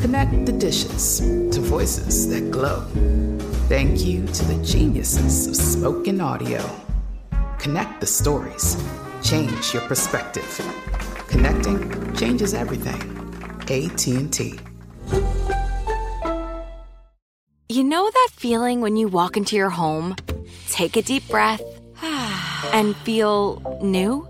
Connect the dishes to voices that glow. Thank you to the geniuses of spoken audio. Connect the stories. Change your perspective. Connecting changes everything. AT&T. You know that feeling when you walk into your home, take a deep breath, and feel new?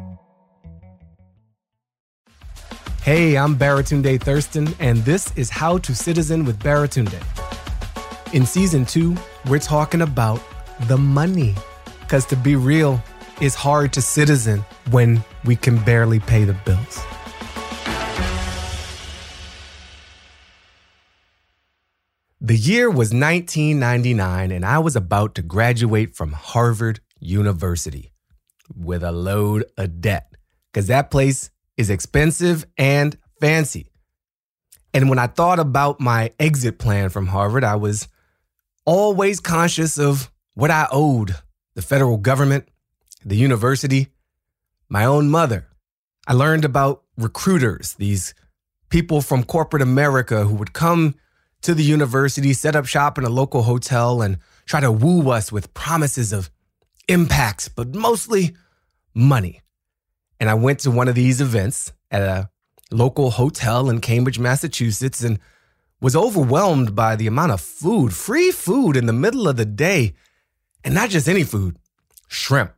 Hey, I'm Baratunde Thurston, and this is How to Citizen with Baratunde. In season two, we're talking about the money. Because to be real, it's hard to citizen when we can barely pay the bills. The year was 1999, and I was about to graduate from Harvard University with a load of debt. Because that place is expensive and fancy. And when I thought about my exit plan from Harvard, I was always conscious of what I owed the federal government, the university, my own mother. I learned about recruiters, these people from corporate America who would come to the university, set up shop in a local hotel, and try to woo us with promises of impacts, but mostly money. And I went to one of these events at a local hotel in Cambridge, Massachusetts, and was overwhelmed by the amount of food, free food in the middle of the day. And not just any food, shrimp.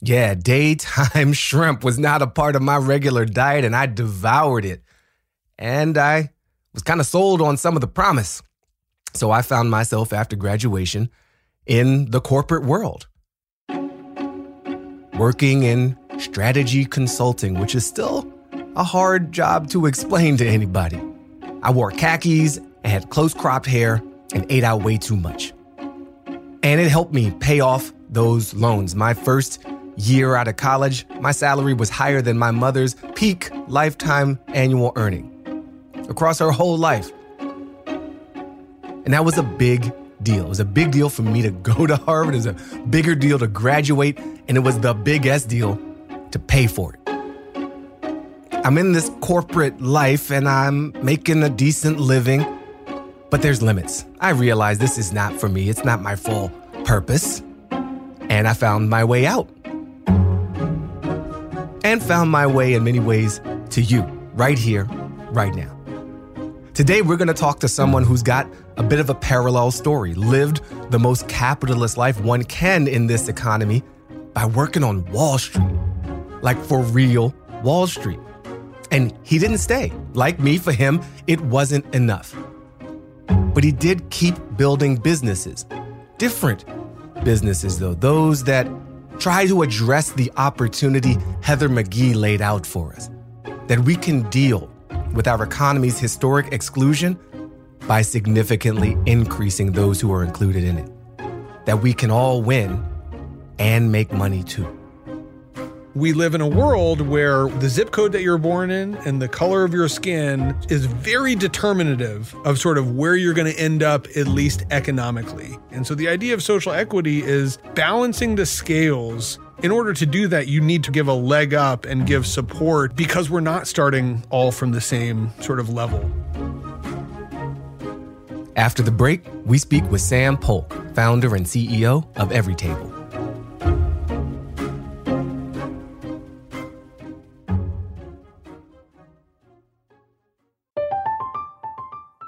Yeah, daytime shrimp was not a part of my regular diet, and I devoured it. And I was kind of sold on some of the promise. So I found myself after graduation in the corporate world, working in strategy consulting, which is still a hard job to explain to anybody. I wore khakis and had close cropped hair and ate out way too much. And it helped me pay off those loans. My first year out of college, my salary was higher than my mother's peak lifetime annual earning across her whole life. And that was a big deal. It was a big deal for me to go to Harvard. It was a bigger deal to graduate. And it was the biggest deal to pay for it. I'm in this corporate life and I'm making a decent living, but there's limits. I realize this is not for me, it's not my full purpose. And I found my way out. And found my way in many ways to you, right here, right now. Today, we're to talk to someone who's got a bit of a parallel story, lived the most capitalist life one can in this economy by working on Wall Street, like for real Wall Street. And he didn't stay. Like me, for him, it wasn't enough. But he did keep building businesses, different businesses, though, those that try to address the opportunity Heather McGhee laid out for us that we can deal with our economy's historic exclusion by significantly increasing those who are included in it. That we can all win and make money too we live in a world where the zip code that you're born in and the color of your skin is very determinative of sort of where you're going to end up, at least economically. And so the idea of social equity is balancing the scales. In order to do that, you need to give a leg up and give support because we're not starting all from the same sort of level. After the break, we speak with Sam Polk, founder and CEO of Everytable.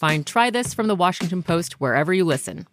Find Try This from the Washington Post wherever you listen.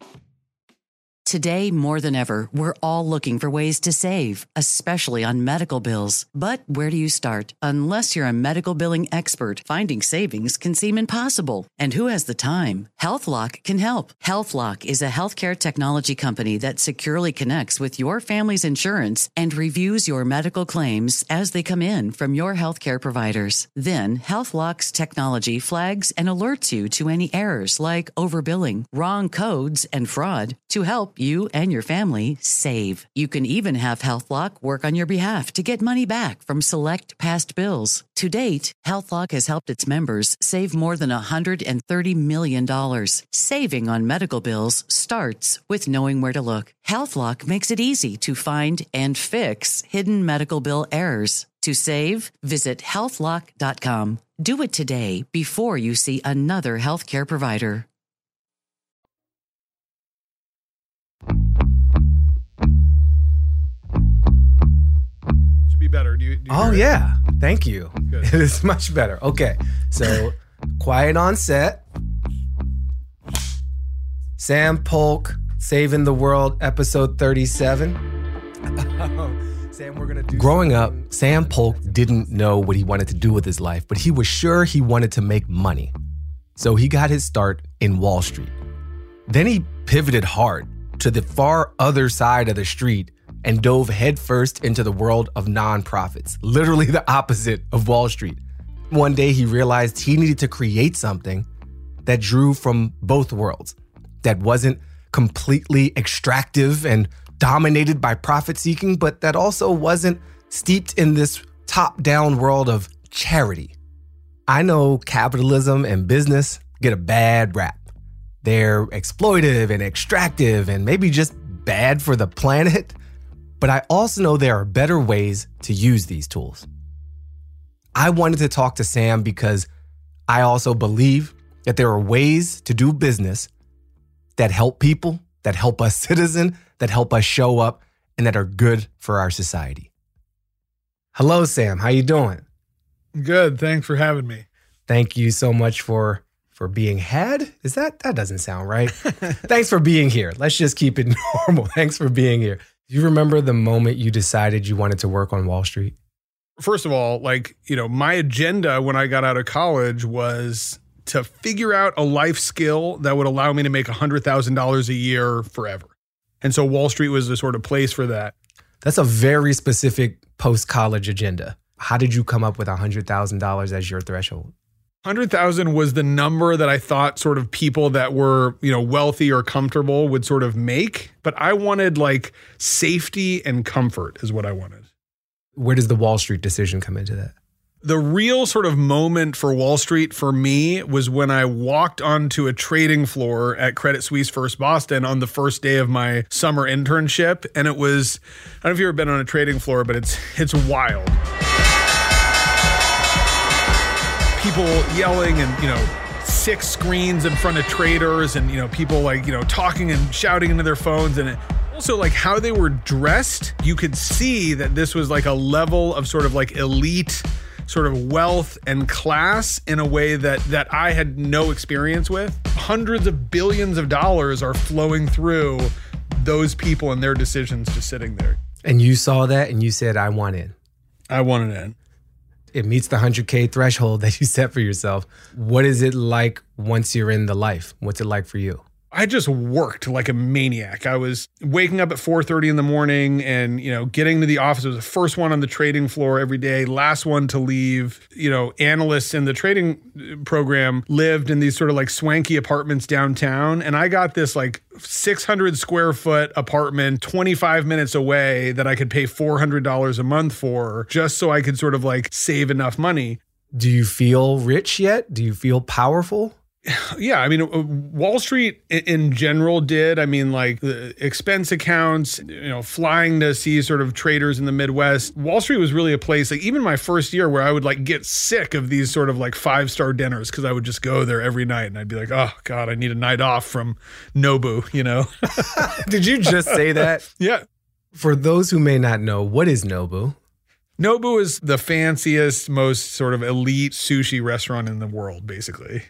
Today, more than ever, we're all looking for ways to save, especially on medical bills. But where do you start? Unless you're a medical billing expert, finding savings can seem impossible. And who has the time? HealthLock can help. HealthLock is a healthcare technology company that securely connects with your family's insurance and reviews your medical claims as they come in from your healthcare providers. Then, HealthLock's technology flags and alerts you to any errors like overbilling, wrong codes, and fraud to help you and your family save. You can even have HealthLock work on your behalf to get money back from select past bills. To date, HealthLock has helped its members save more than $130 million. Saving on medical bills starts with knowing where to look. HealthLock makes it easy to find and fix hidden medical bill errors. To save, visit healthlock.com. Do it today before you see another healthcare provider. Better. Do you? Do you Oh hear it? yeah, thank you. Good. It is much better. Okay, so quiet on set. Sam Polk saving the world, episode thirty-seven. Sam, we're gonna do. Growing up, Sam Polk didn't know what he wanted to do with his life, but he was sure he wanted to make money. So he got his start in Wall Street. Then he pivoted hard to the far other side of the street and dove headfirst into the world of nonprofits, literally the opposite of Wall Street. One day he realized he needed to create something that drew from both worlds, that wasn't completely extractive and dominated by profit seeking, but that also wasn't steeped in this top down world of charity. I know capitalism and business get a bad rap. They're exploitive and extractive and maybe just bad for the planet. But I also know there are better ways to use these tools. I wanted to talk to Sam because I also believe that there are ways to do business that help people, that help us citizen, that help us show up, and that are good for our society. Hello, Sam. How you doing? Good. Thanks for having me. Thank you so much for for being had. Is that that doesn't sound right? Thanks for being here. Let's just keep it normal. Thanks for being here. Do you remember the moment you decided you wanted to work on Wall Street? First of all, like, you know, my agenda when I got out of college was to figure out a life skill that would allow me to make $100,000 a year forever. And so Wall Street was the sort of place for that. That's a very specific post college agenda. How did you come up with $100,000 as your threshold? 100,000 was the number that I thought sort of people that were, you know, wealthy or comfortable would sort of make, but I wanted like safety and comfort is what I wanted. Where does the Wall Street decision come into that? The real sort of moment for Wall Street for me was when I walked onto a trading floor at Credit Suisse First Boston on the first day of my summer internship. And it was, I don't know if you've ever been on a trading floor, but it's it's wild. People yelling and, you know, six screens in front of traders and, you know, people like, you know, talking and shouting into their phones. And it, also like how they were dressed you could see that this was like a level of sort of like elite sort of wealth and class in a way that that I had no experience with. Hundreds of billions of dollars are flowing through those people and their decisions just sitting there. And you saw that and you said, I want in. I wanted in It meets the 100K threshold that you set for yourself. What is it like once you're in the life? What's it like for you? I just worked like a maniac. I was waking up at 4:30 in the morning and, you know, getting to the office. I was the first one on the trading floor every day, last one to leave. You know, analysts in the trading uh, program lived in these sort of like swanky apartments downtown, and I got this like 600 square foot apartment 25 minutes away that I could pay $400 a month for just so I could sort of like save enough money. Do you feel rich yet? Do you feel powerful? Yeah, I mean, uh, Wall Street in general did. I mean, like the expense accounts, you know, flying to see sort of traders in the Midwest. Wall Street was really a place, like even my first year, where I would like get sick of these sort of like five star dinners because I would just go there every night and I'd be like, oh God, I need a night off from Nobu, you know? Did you just say that? yeah. For those who may not know, what is Nobu? Nobu is the fanciest, most sort of elite sushi restaurant in the world, basically.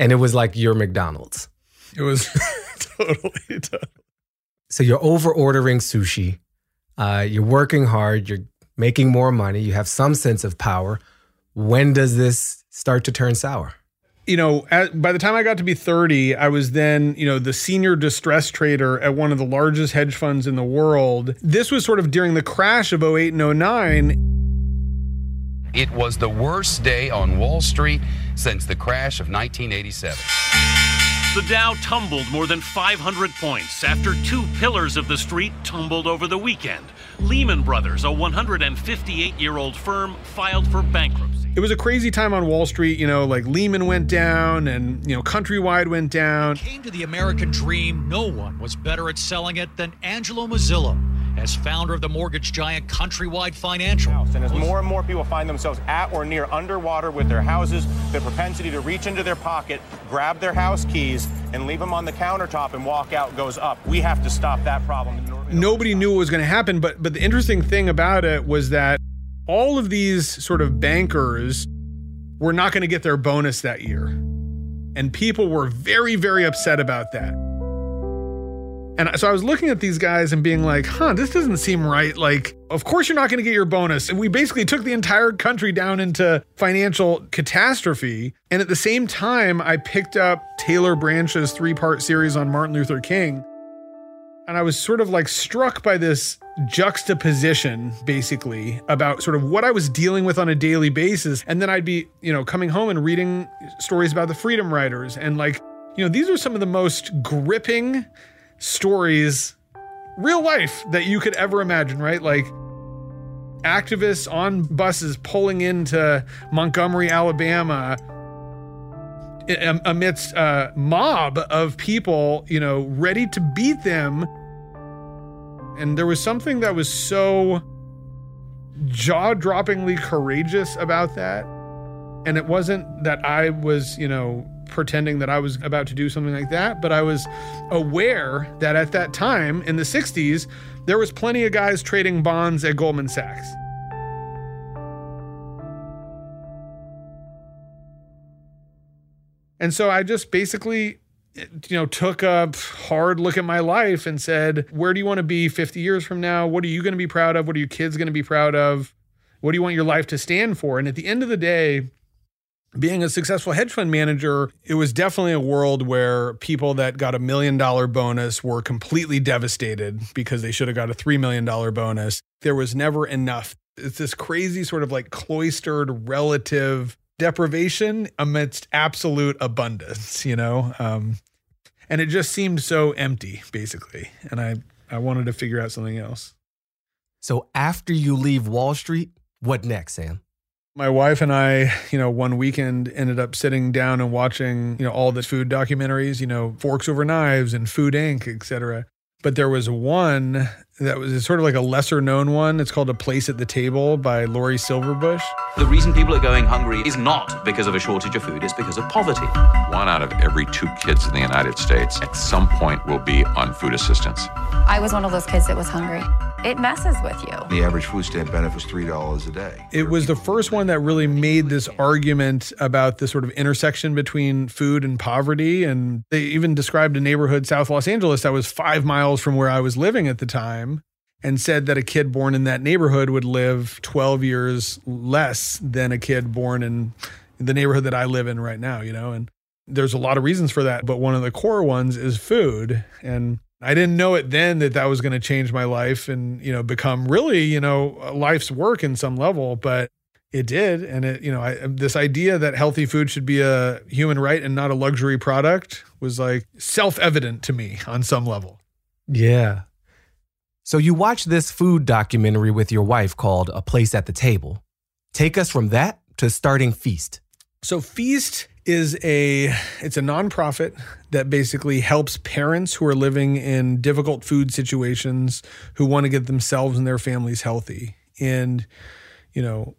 And it was like your McDonald's. It was totally, totally. So you're over ordering sushi. Uh, you're working hard. You're making more money. You have some sense of power. When does this start to turn sour? you know, at, by the time I got to be 30, I was then, you know, the senior distress trader at one of the largest hedge funds in the world. This was sort of during the crash of 08 and 09. It was the worst day on Wall Street since the crash of 1987. The Dow tumbled more than 500 points after two pillars of the street tumbled over the weekend. Lehman Brothers, a 158 year old firm, filed for bankruptcy. It was a crazy time on Wall Street. You know, like Lehman went down and, you know, Countrywide went down. Came to the American dream, no one was better at selling it than Angelo Mozilo. As founder of the mortgage giant Countrywide Financial. And as more and more people find themselves at or near underwater with their houses, the propensity to reach into their pocket, grab their house keys, and leave them on the countertop and walk out goes up. We have to stop that problem. Nobody knew what was going to happen, but but the interesting thing about it was that all of these sort of bankers were not going to get their bonus that year. And people were very very upset about that. And so I was looking at these guys and being like, huh, this doesn't seem right. Like, of course you're not going to get your bonus. And we basically took the entire country down into financial catastrophe. And at the same time, I picked up Taylor Branch's three part series on Martin Luther King. And I was sort of like struck by this juxtaposition, basically, about sort of what I was dealing with on a daily basis. And then I'd be, you know, coming home and reading stories about the freedom riders. And like, you know, these are some of the most gripping stories, real life, that you could ever imagine, right? Like activists on buses pulling into Montgomery, Alabama amidst a mob of people, you know, ready to beat them. And there was something that was so jaw droppingly courageous about that. And it wasn't that I was, you know, pretending that I was about to do something like that, but I was aware that at that time in the 60s, there was plenty of guys trading bonds at Goldman Sachs. And so I just basically you know took a hard look at my life and said, where do you want to be 50 years from now? What are you going to be proud of? What are your kids going to be proud of? What do you want your life to stand for? And at the end of the day, being a successful hedge fund manager, it was definitely a world where people that got a million dollar bonus were completely devastated because they should have got a $3 million bonus. There was never enough. It's this crazy sort of like cloistered relative deprivation amidst absolute abundance, you know? Um, and it just seemed so empty, basically. And I, I wanted to figure out something else. So after you leave Wall Street, what next, Sam? My wife and I, you know, one weekend ended up sitting down and watching, you know, all the food documentaries, you know, Forks Over Knives and Food Inc., et cetera. But there was one that was sort of like a lesser known one. It's called A Place at the Table by Lori Silverbush. The reason people are going hungry is not because of a shortage of food, it's because of poverty. One out of every two kids in the United States at some point will be on food assistance. I was one of those kids that was hungry. It messes with you. The average food stamp benefit was $3 a day. It was the first one that really made this argument about the sort of intersection between food and poverty. And they even described a neighborhood, South Los Angeles, that was five miles from where I was living at the time and said that a kid born in that neighborhood would live 12 years less than a kid born in the neighborhood that I live in right now, you know? And there's a lot of reasons for that, but one of the core ones is food. And I didn't know it then that that was going to change my life and, you know, become really, you know, life's work in some level, but it did. And it, you know, I, this idea that healthy food should be a human right and not a luxury product was like self evident to me on some level. Yeah. So you watch this food documentary with your wife called A Place at the Table. Take us from that to starting Feast. So Feast is a it's a nonprofit that basically helps parents who are living in difficult food situations who want to get themselves and their families healthy. And you know,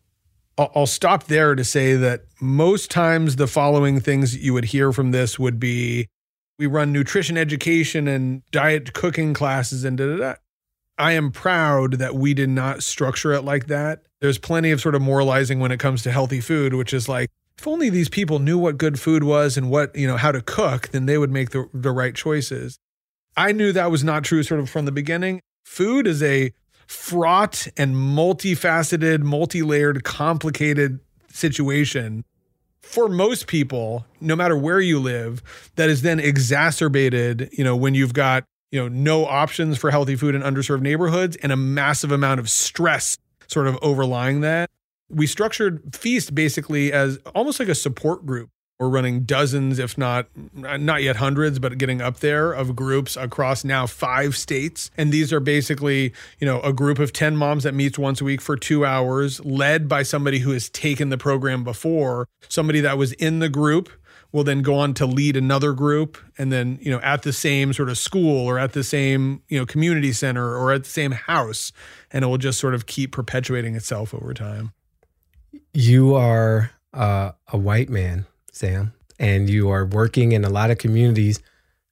I'll, stop there to say that most times the following things you would hear from this would be we run nutrition education and diet cooking classes and da da da. I am proud that we did not structure it like that. There's plenty of sort of moralizing when it comes to healthy food, which is like, if only these people knew what good food was and what, you know, how to cook, then they would make the, the right choices. I knew that was not true sort of from the beginning. Food is a fraught and multifaceted, multi layered, complicated situation for most people, no matter where you live, that is then exacerbated, you know, when you've got you know, no options for healthy food in underserved neighborhoods and a massive amount of stress sort of overlying that. We structured Feast basically as almost like a support group. We're running dozens, if not not yet hundreds, but getting up there of groups across now five states. And these are basically, you know, a group of 10 moms that meets once a week for two hours, led by somebody who has taken the program before, somebody that was in the group will then go on to lead another group and then, you know, at the same sort of school or at the same, you know, community center or at the same house. And it will just sort of keep perpetuating itself over time. You are uh, a white man, Sam, and you are working in a lot of communities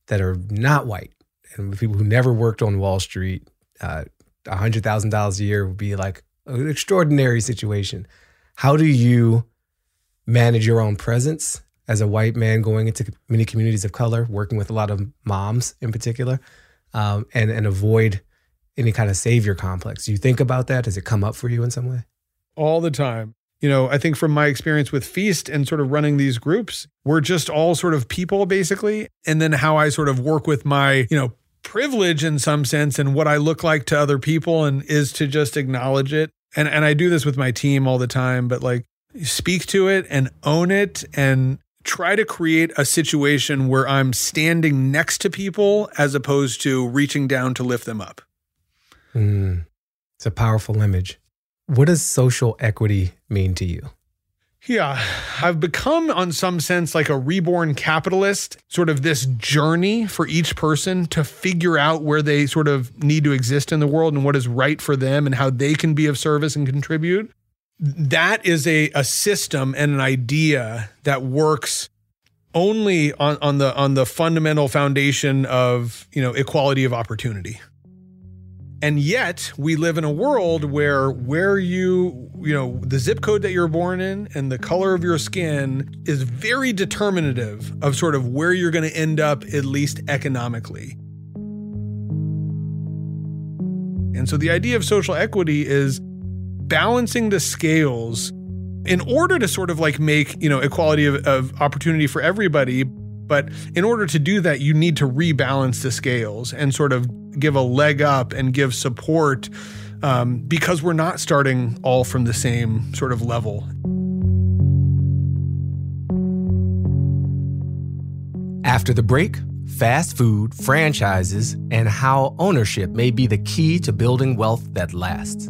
that are not white and people who never worked on Wall Street. Uh, $100,000 a year would be like an extraordinary situation. How do you manage your own presence as a white man going into many communities of color, working with a lot of moms in particular, um, and and avoid any kind of savior complex? Do you think about that? Does it come up for you in some way? All the time. You know, I think from my experience with Feast and sort of running these groups, we're just all sort of people basically. And then how I sort of work with my, you know, privilege in some sense and what I look like to other people and is to just acknowledge it. And and I do this with my team all the time, but like speak to it and own it and try to create a situation where I'm standing next to people as opposed to reaching down to lift them up. Mm, it's a powerful image. What does social equity mean to you? Yeah, I've become, on some sense, like a reborn capitalist, sort of this journey for each person to figure out where they sort of need to exist in the world and what is right for them and how they can be of service and contribute. That is a, a system and an idea that works only on, on the on the fundamental foundation of you know equality of opportunity. And yet, we live in a world where where you, you know, the zip code that you're born in and the color of your skin is very determinative of sort of where you're going to end up at least economically. And so the idea of social equity is balancing the scales in order to sort of like make, you know, equality of, of opportunity for everybody, but in order to do that, you need to rebalance the scales and sort of give a leg up and give support um, because we're not starting all from the same sort of level. After the break, fast food, franchises, and how ownership may be the key to building wealth that lasts.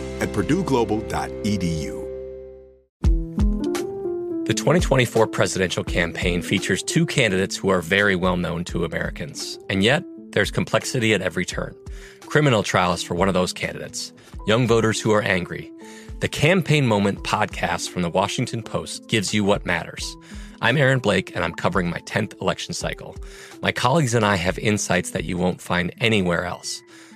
at purdueglobal.edu. The 2024 presidential campaign features two candidates who are very well known to Americans. And yet, there's complexity at every turn. Criminal trials for one of those candidates, young voters who are angry. The Campaign Moment podcast from the Washington Post gives you what matters. I'm Aaron Blake, and I'm covering my 10th election cycle. My colleagues and I have insights that you won't find anywhere else.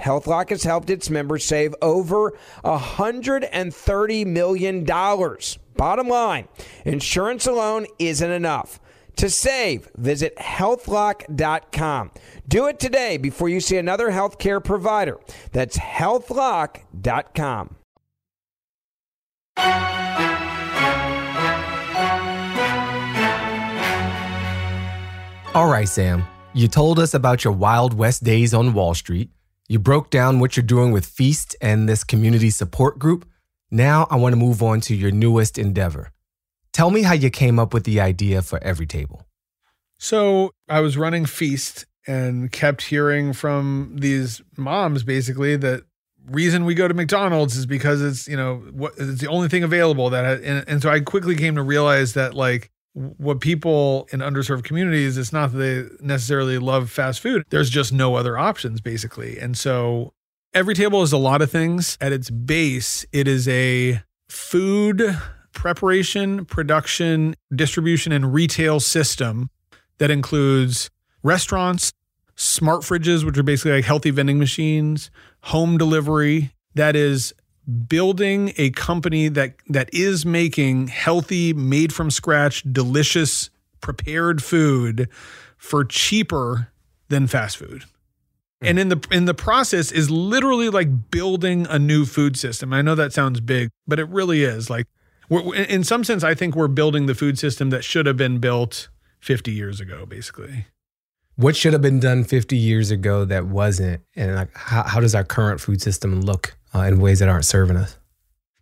HealthLock has helped its members save over $130 million. Bottom line, insurance alone isn't enough. To save, visit healthlock.com. Do it today before you see another healthcare provider. That's healthlock.com. All right, Sam. You told us about your Wild West days on Wall Street. You broke down what you're doing with Feast and this community support group. Now I want to move on to your newest endeavor. Tell me how you came up with the idea for Everytable. So I was running Feast and kept hearing from these moms basically that reason we go to McDonald's is because it's you know what it's the only thing available that and, and so I quickly came to realize that like what people in underserved communities it's not that they necessarily love fast food. There's just no other options basically. And so Everytable is a lot of things. At its base it is a food preparation production distribution and retail system that includes restaurants smart fridges which are basically like healthy vending machines home delivery. That is building a company that that is making healthy, made from scratch, delicious, prepared food for cheaper than fast food. Hmm. And in the in the process is literally like building a new food system. I know that sounds big, but it really is. Like in some sense I think we're building the food system that should have been built 50 years ago basically. What should have been done 50 years ago that wasn't and like how, how does our current food system look uh, in ways that aren't serving us.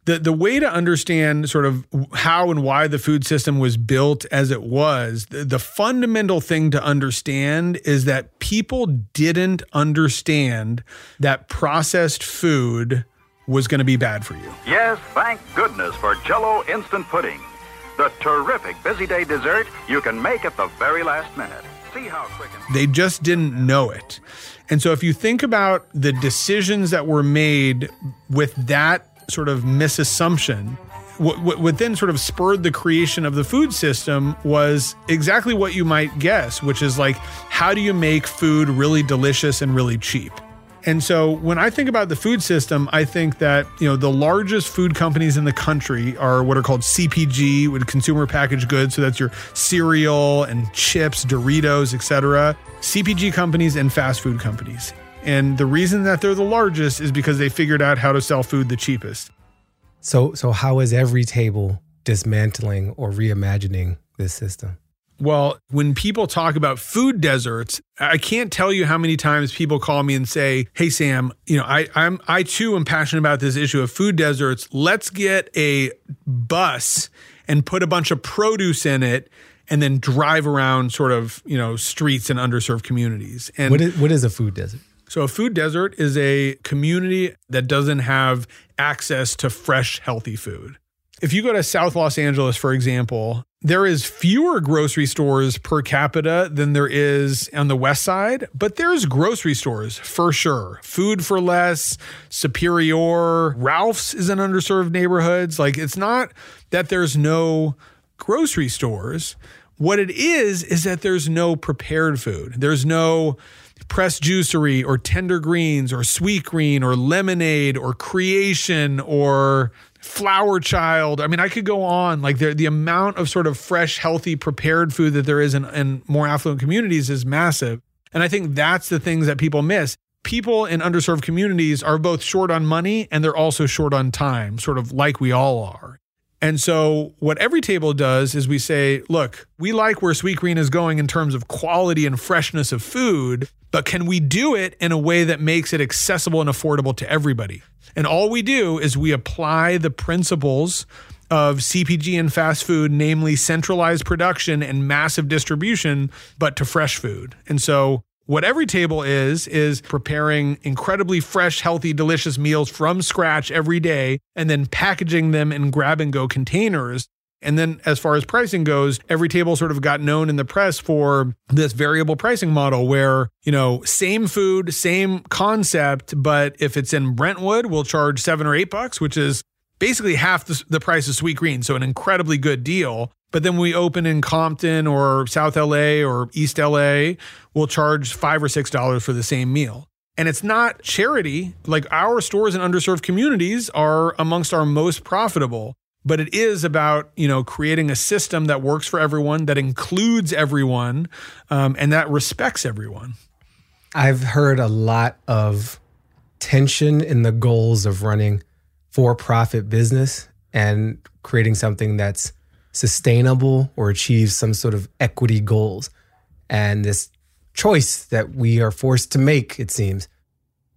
The, the way to understand sort of how and why the food system was built as it was, the, the fundamental thing to understand is that people didn't understand that processed food was going to be bad for you. Yes, thank goodness for Jello instant pudding. The terrific busy day dessert you can make at the very last minute. They just didn't know it. And so if you think about the decisions that were made with that sort of misassumption, what, what, what, then sort of spurred the creation of the food system was exactly what you might guess, which is like, how do you make food really delicious and really cheap? And so when I think about the food system, I think that, you know, the largest food companies in the country are what are called CPG, with consumer packaged goods. So that's your cereal and chips, Doritos, etc. CPG companies and fast food companies. And the reason that they're the largest is because they figured out how to sell food the cheapest. So so how is Everytable dismantling or reimagining this system? Well, when people talk about food deserts, I can't tell you how many times people call me and say, "Hey Sam, you know, I I'm I too am passionate about this issue of food deserts. Let's get a bus and put a bunch of produce in it and then drive around sort of, you know, streets and underserved communities." And what is, what is a food desert? So, a food desert is a community that doesn't have access to fresh, healthy food. If you go to South Los Angeles, for example, there is fewer grocery stores per capita than there is on the west side, but there's grocery stores for sure. Food 4 Less, Superior, Ralph's is in underserved neighborhoods. Like it's not that there's no grocery stores. What it is is that there's no prepared food. There's no pressed juicery or tender greens or Sweetgreen or lemonade or Kreation or flower child. I mean, I could go on. Like the, the amount of sort of fresh, healthy, prepared food that there is in, in more affluent communities is massive. And I think that's the things that people miss. People in underserved communities are both short on money and they're also short on time, sort of like we all are. And so, what Everytable does is we say, look, we like where Sweetgreen is going in terms of quality and freshness of food, but can we do it in a way that makes it accessible and affordable to everybody? And all we do is we apply the principles of CPG and fast food, namely centralized production and massive distribution, but to fresh food. And so, what Everytable is, is preparing incredibly fresh, healthy, delicious meals from scratch every day and then packaging them in grab and go containers. And then, as far as pricing goes, Everytable sort of got known in the press for this variable pricing model where, you know, same food, same concept, but if it's in Brentwood, we'll charge seven or eight bucks, which is basically half the, the price of Sweetgreen. So, an incredibly good deal. But then we open in Compton or South LA or East LA, we'll charge five or six dollars for the same meal. And it's not charity. Like our stores in underserved communities are amongst our most profitable. But it is about you know creating a system that works for everyone, that includes everyone, um, and that respects everyone. I've heard a lot of tension in the goals of running for-profit business and creating something that's sustainable or achieves some sort of equity goals. And this choice that we are forced to make, it seems.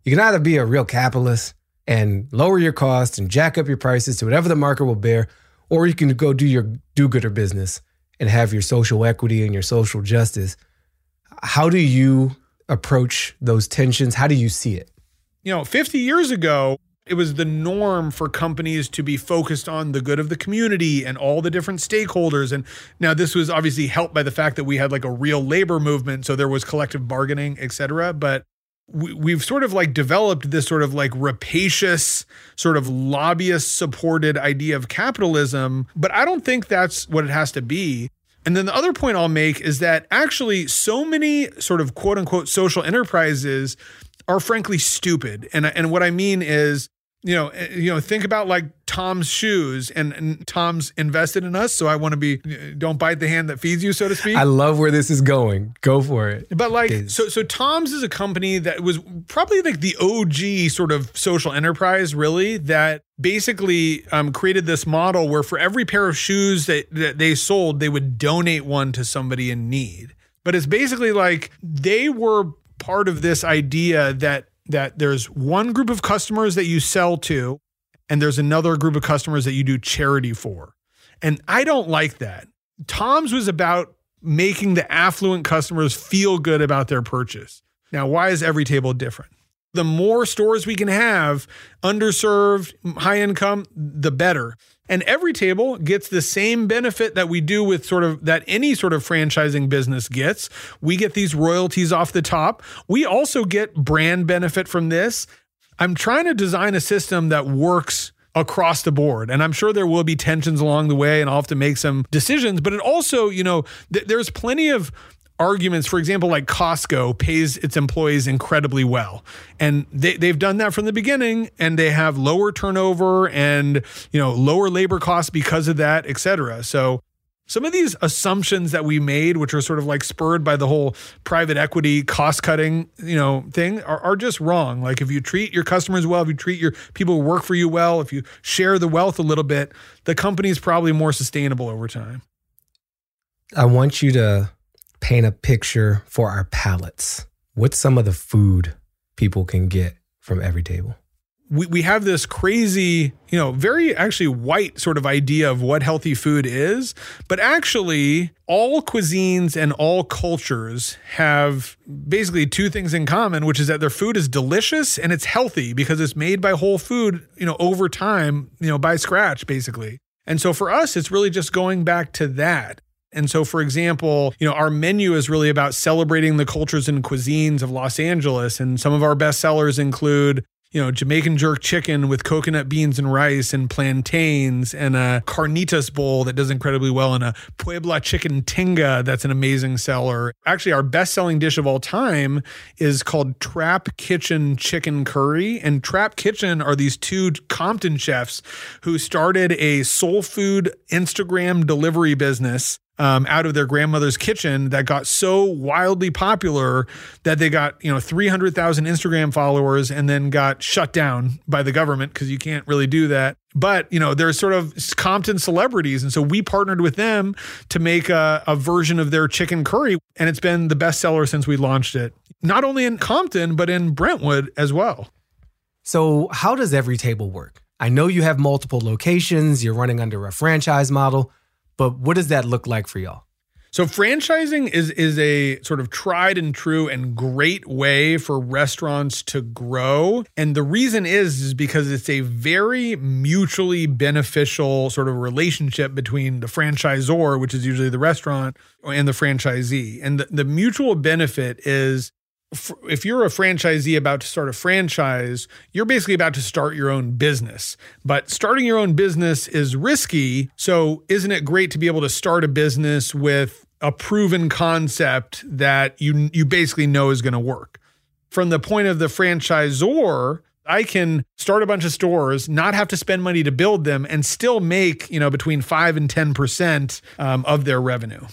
You can either be a real capitalist and lower your costs and jack up your prices to whatever the market will bear, or you can go do your do gooder business and have your social equity and your social justice. How do you approach those tensions? How do you see it? You know, 50 years ago, it was the norm for companies to be focused on the good of the community and all the different stakeholders. And now this was obviously helped by the fact that we had like a real labor movement. So there was collective bargaining, et cetera. But we, have sort of like developed this sort of like rapacious, sort of lobbyist supported idea of capitalism. But I don't think that's what it has to be. And then the other point I'll make is that actually so many sort of quote unquote social enterprises are frankly stupid. And and what I mean is, you know, eh, you know, think about like Tom's shoes and, and Tom's invested in us, so I want to be don't bite the hand that feeds you, so to speak. I love where this is going. Go for it. But like so so Tom's is a company that was probably like the OG sort of social enterprise really that basically um, created this model where for every pair of shoes that, that they sold, they would donate one to somebody in need. But it's basically like they were part of this idea that that there's one group of customers that you sell to and there's another group of customers that you do charity for. And I don't like that. Tom's was about making the affluent customers feel good about their purchase. Now, why is Everytable different? The more stores we can have, underserved, high income, the better. And Everytable gets the same benefit that we do with sort of that any sort of franchising business gets. We get these royalties off the top. We also get brand benefit from this. I'm trying to design a system that works across the board. And I'm sure there will be tensions along the way and I'll have to make some decisions, but it also, you know, th- there's plenty of arguments, for example, like Costco pays its employees incredibly well. And they, they've done that from the beginning and they have lower turnover and, you know, lower labor costs because of that, et cetera. So some of these assumptions that we made, which are sort of like spurred by the whole private equity cost cutting, you know, thing, are, are just wrong. Like if you treat your customers well, if you treat your people who work for you well, if you share the wealth a little bit, the company is probably more sustainable over time. I want you to paint a picture for our palates. What's some of the food people can get from Everytable? We, we have this crazy, you know, very actually white sort of idea of what healthy food is. But actually, all cuisines and all cultures have basically two things in common, which is that their food is delicious and it's healthy because it's made by whole food, you know, over time, you know, by scratch, basically. And so for us, it's really just going back to that. And so, for example, you know, our menu is really about celebrating the cultures and cuisines of Los Angeles. And some of our best sellers include you know, Jamaican jerk chicken with coconut beans and rice and plantains and a carnitas bowl that does incredibly well and a Puebla chicken tinga that's an amazing seller. Actually, our best selling dish of all time is called Trap Kitchen Chicken Curry. And Trap Kitchen are these two Compton chefs who started a soul food Instagram delivery business um, out of their grandmother's kitchen that got so wildly popular that they got you know 300,000 Instagram followers and then got shut down by the government because you can't really do that. but you know they're sort of compton celebrities and so we partnered with them to make a, a, version of their chicken curry and it's been the best seller since we launched it not only in compton but in brentwood as well. So how does Everytable work? I know you have multiple locations you're running under a franchise model but what does that look like for y'all so franchising is is a sort of tried and true and great way for restaurants to grow. And the reason is is because it's a very mutually beneficial sort of relationship between the franchisor, which is usually the restaurant, and the franchisee. And the, the mutual benefit is if you're a franchisee about to start a franchise, you're basically about to start your own business. But starting your own business is risky. So, isn't it great to be able to start a business with a proven concept that you you basically know is going to work? From the point of the franchisor, I can start a bunch of stores, not have to spend money to build them, and still make you know between five and ten percent um, of their revenue.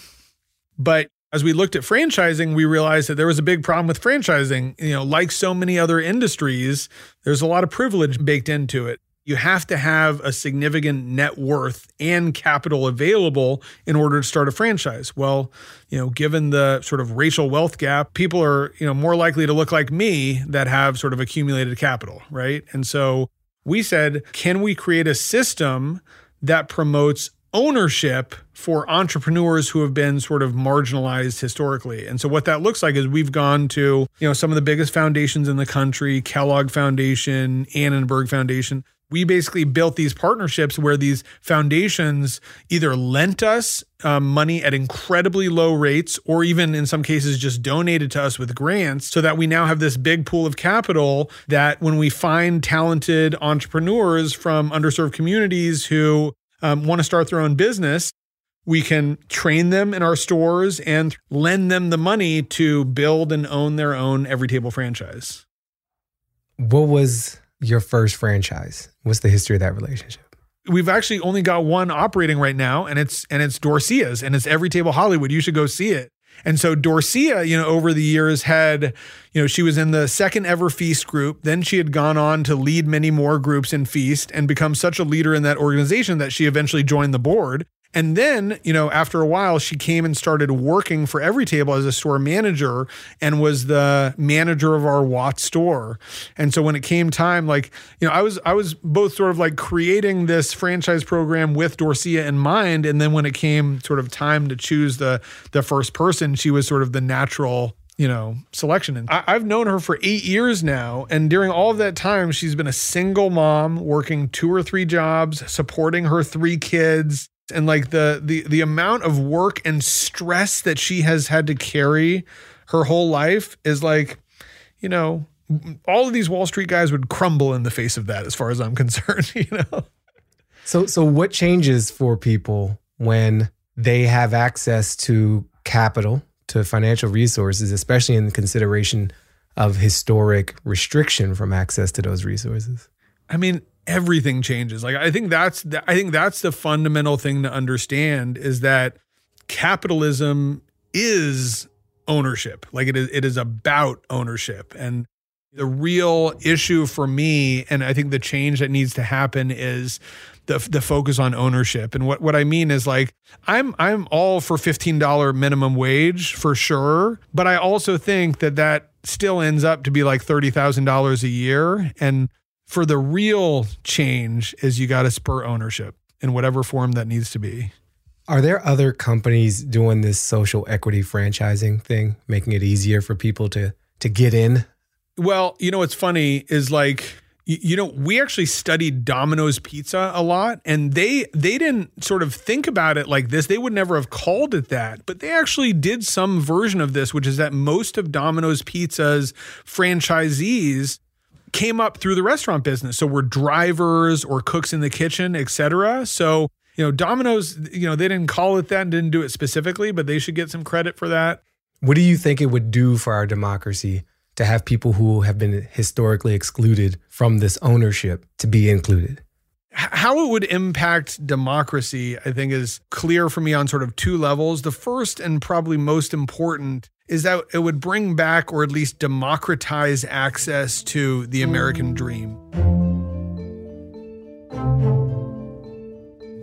But as we looked at franchising, we realized that there was a big problem with franchising. You know, like so many other industries, there's a lot of privilege baked into it. You have to have a significant net worth and capital available in order to start a franchise. Well, you know, given the sort of racial wealth gap, people are, you know, more likely to look like me that have sort of accumulated capital, right? And so we said, can we create a system that promotes ownership for entrepreneurs who have been sort of marginalized historically. And so what that looks like is we've gone to, you know, some of the biggest foundations in the country, Kellogg Foundation, Annenberg Foundation. We basically built these partnerships where these foundations either lent us um, money at incredibly low rates, or even in some cases just donated to us with grants, so that we now have this big pool of capital that when we find talented entrepreneurs from underserved communities who um, want to start their own business, we can train them in our stores and lend them the money to build and own their own Everytable franchise. What was your first franchise? What's the history of that relationship? We've actually only got one operating right now, and it's and it's Dorcia's, and it's Everytable Hollywood. You should go see it. And so Dorcia, you know, over the years had, you know, she was in the second ever Feast group. Then she had gone on to lead many more groups in Feast and become such a leader in that organization that she eventually joined the board. And then, you know, after a while, she came and started working for Everytable as a store manager and was the manager of our Watts store. And so when it came time, like, you know, I was I was both sort of like creating this franchise program with Dorcia in mind. And then when it came sort of time to choose the the first person, she was sort of the natural you know, selection. And I, have known her for eight years now. And during all of that time, she's been a single mom working two or three jobs, supporting her three kids, and like the the the amount of work and stress that she has had to carry her whole life is like you know all of these wall street guys would crumble in the face of that as far as i'm concerned you know? So so what changes for people when they have access to capital to financial resources especially in consideration of historic restriction from access to those resources? I mean everything changes. Like I think that's the, I think that's the fundamental thing to understand is that capitalism is ownership. Like it is it is about ownership and the real issue for me and I think the change that needs to happen is the the focus on ownership. And what what I mean is like I'm I'm all for $15 minimum wage for sure, but I also think that that still ends up to be like $30,000 a year and for the real change is you got to spur ownership in whatever form that needs to be. Are there other companies doing this social equity franchising thing, making it easier for people to to get in? Well, you know what's funny is like you know we actually studied Domino's Pizza a lot and they they didn't sort of think about it like this. They would never have called it that, but they actually did some version of this which is that most of Domino's Pizza's franchisees came up through the restaurant business. So we're drivers or cooks in the kitchen, etc. So, you know, Domino's, you know, they didn't call it that and didn't do it specifically, but they should get some credit for that. What do you think it would do for our democracy to have people who have been historically excluded from this ownership to be included? How it would impact democracy, I think, is clear for me on sort of two levels. The first and probably most important is that it would bring back or at least democratize access to the American dream.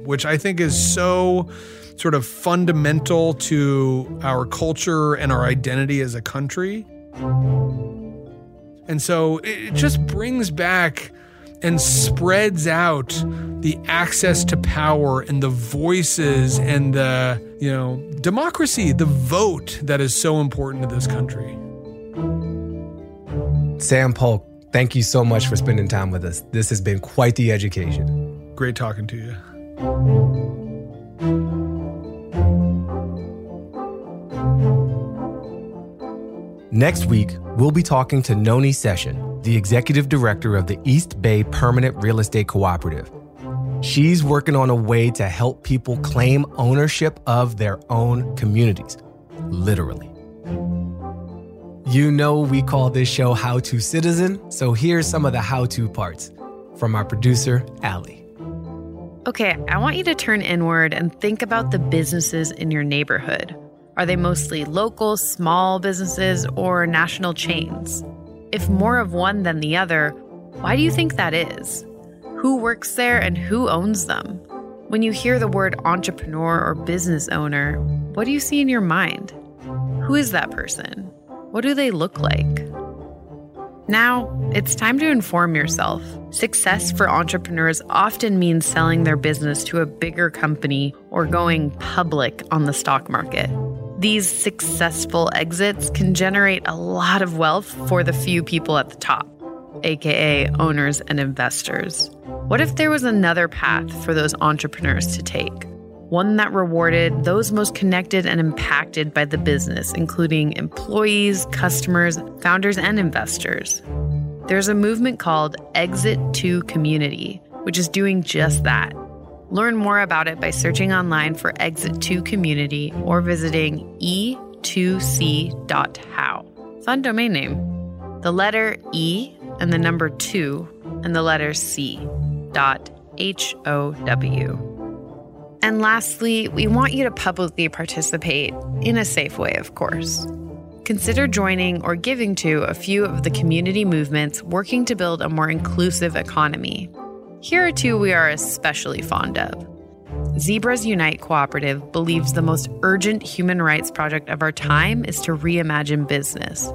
which I think is so sort of fundamental to our culture and our identity as a country. And so it just brings back and spreads out the access to power and the voices and the, you know, democracy, the vote that is so important to this country. Sam Polk, thank you so much for spending time with us. This has been quite the education. Great talking to you. Next week, we'll be talking to Noni Session, the executive director of the East Bay Permanent Real Estate Cooperative. She's working on a way to help people claim ownership of their own communities, literally. You know, we call this show How to Citizen, so here's some of the how to parts from our producer, Allie. Okay, I want you to turn inward and think about the businesses in your neighborhood. Are they mostly local, small businesses or national chains? If more of one than the other, why do you think that is? Who works there and who owns them? When you hear the word entrepreneur or business owner, what do you see in your mind? Who is that person? What do they look like? Now, it's time to inform yourself. Success for entrepreneurs often means selling their business to a bigger company or going public on the stock market. These successful exits can generate a lot of wealth for the few people at the top, aka owners and investors. What if there was another path for those entrepreneurs to take? One that rewarded those most connected and impacted by the business, including employees, customers, founders, and investors. There's a movement called Exit to Community, which is doing just that. Learn more about it by searching online for Exit 2 Community or visiting e2c.how. Fun domain name. The letter E and the number 2 and the letter C dot H O W. And lastly, we want you to publicly participate in a safe way, of course. Consider joining or giving to a few of the community movements working to build a more inclusive economy. Here are two we are especially fond of. Zebras Unite Cooperative believes the most urgent human rights project of our time is to reimagine business.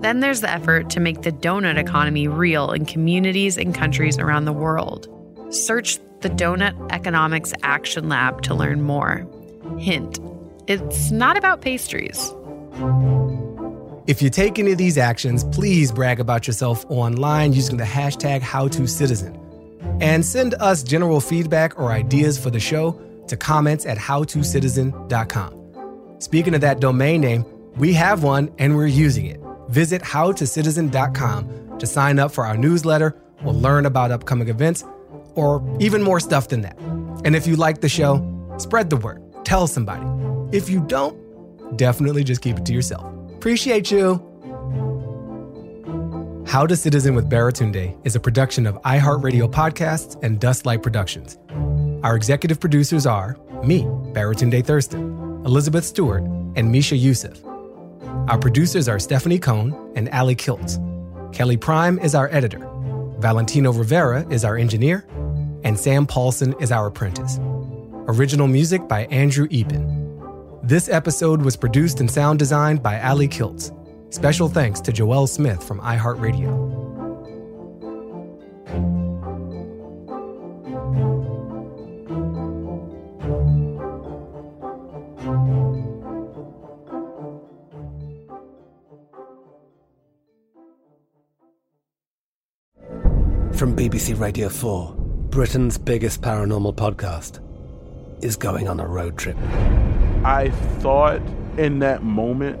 Then there's the effort to make the donut economy real in communities and countries around the world. Search the Donut Economics Action Lab to learn more. Hint it's not about pastries. If you take any of these actions, please brag about yourself online using the hashtag HowToCitizen. And send us general feedback or ideas for the show to comments at howtocitizen.com. Speaking of that domain name, we have one and we're using it. Visit howtocitizen.com to sign up for our newsletter or learn about upcoming events or even more stuff than that. And if you like the show, spread the word, tell somebody. If you don't, definitely just keep it to yourself. Appreciate you. How to Citizen with Baratunde is a production of iHeartRadio Podcasts and Dustlight Productions. Our executive producers are me, Baratunde Thurston, Elizabeth Stewart, and Misha Yusuf. Our producers are Stephanie Cohn and Ali Kiltz. Kelly Prime is our editor. Valentino Rivera is our engineer, and Sam Paulson is our apprentice. Original music by Andrew Eapen. This episode was produced and sound designed by Ali Kiltz. Special thanks to Joelle Smith from iHeartRadio. From BBC Radio 4, Britain's biggest paranormal podcast is going on a road trip. I thought in that moment,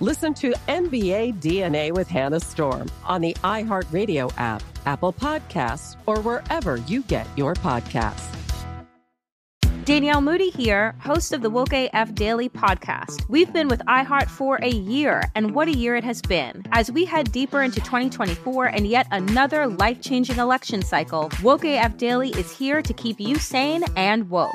Listen to NBA DNA with Hannah Storm on the iHeartRadio app, Apple Podcasts, or wherever you get your podcasts. Danielle Moody here, host of the Woke AF Daily podcast. We've been with iHeart for a year, and what a year it has been. As we head deeper into 2024 and yet another life changing election cycle, Woke AF Daily is here to keep you sane and woke.